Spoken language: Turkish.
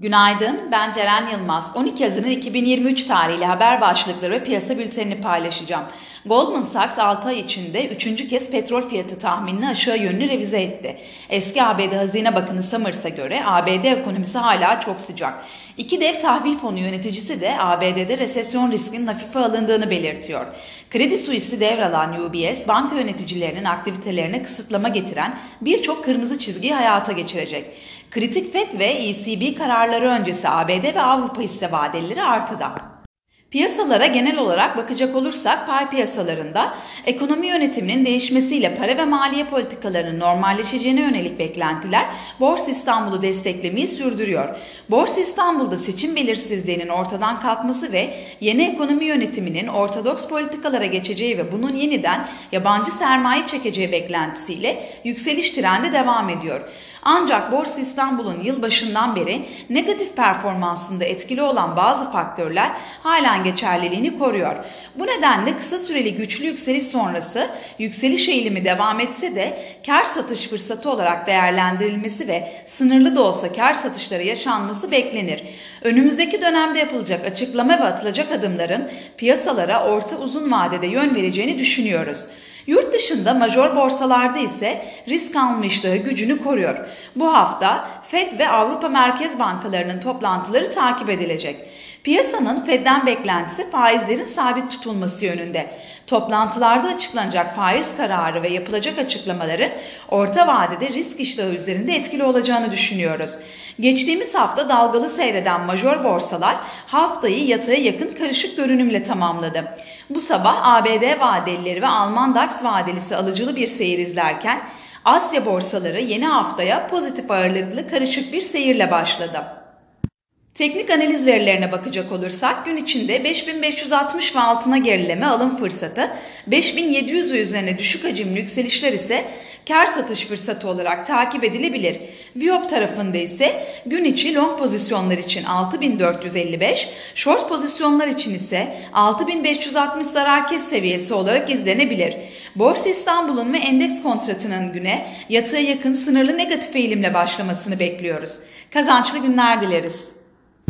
Günaydın, ben Ceren Yılmaz. 12 Haziran 2023 tarihli haber başlıkları ve piyasa bültenini paylaşacağım. Goldman Sachs 6 ay içinde 3. kez petrol fiyatı tahminini aşağı yönlü revize etti. Eski ABD Hazine Bakanı Summers'a göre ABD ekonomisi hala çok sıcak. İki dev tahvil fonu yöneticisi de ABD'de resesyon riskinin hafife alındığını belirtiyor. Kredi Suisse'i devralan UBS, banka yöneticilerinin aktivitelerine kısıtlama getiren birçok kırmızı çizgiyi hayata geçirecek. Kritik FED ve ECB kararları öncesi ABD ve Avrupa hisse vadeleri artıda. Piyasalara genel olarak bakacak olursak pay piyasalarında ekonomi yönetiminin değişmesiyle para ve maliye politikalarının normalleşeceğine yönelik beklentiler Borsa İstanbul'u desteklemeyi sürdürüyor. Borsa İstanbul'da seçim belirsizliğinin ortadan kalkması ve yeni ekonomi yönetiminin ortodoks politikalara geçeceği ve bunun yeniden yabancı sermaye çekeceği beklentisiyle yükseliş trendi devam ediyor. Ancak Borsa İstanbul'un yılbaşından beri negatif performansında etkili olan bazı faktörler halen geçerliliğini koruyor. Bu nedenle kısa süreli güçlü yükseliş sonrası yükseliş eğilimi devam etse de kar satış fırsatı olarak değerlendirilmesi ve sınırlı da olsa kar satışları yaşanması beklenir. Önümüzdeki dönemde yapılacak açıklama ve atılacak adımların piyasalara orta uzun vadede yön vereceğini düşünüyoruz. Yurt dışında major borsalarda ise risk alma iştahı gücünü koruyor. Bu hafta FED ve Avrupa Merkez Bankalarının toplantıları takip edilecek. Piyasanın Fed'den beklentisi faizlerin sabit tutulması yönünde. Toplantılarda açıklanacak faiz kararı ve yapılacak açıklamaların orta vadede risk iştahı üzerinde etkili olacağını düşünüyoruz. Geçtiğimiz hafta dalgalı seyreden major borsalar haftayı yataya yakın karışık görünümle tamamladı. Bu sabah ABD vadelileri ve Alman DAX vadelisi alıcılı bir seyir izlerken Asya borsaları yeni haftaya pozitif ağırlıklı karışık bir seyirle başladı. Teknik analiz verilerine bakacak olursak gün içinde 5560 ve altına gerileme alım fırsatı, 5700 ve üzerine düşük hacimli yükselişler ise kar satış fırsatı olarak takip edilebilir. Viyop tarafında ise gün içi long pozisyonlar için 6455, short pozisyonlar için ise 6560 zarar kes seviyesi olarak izlenebilir. Borsa İstanbul'un ve endeks kontratının güne yatıya yakın sınırlı negatif eğilimle başlamasını bekliyoruz. Kazançlı günler dileriz.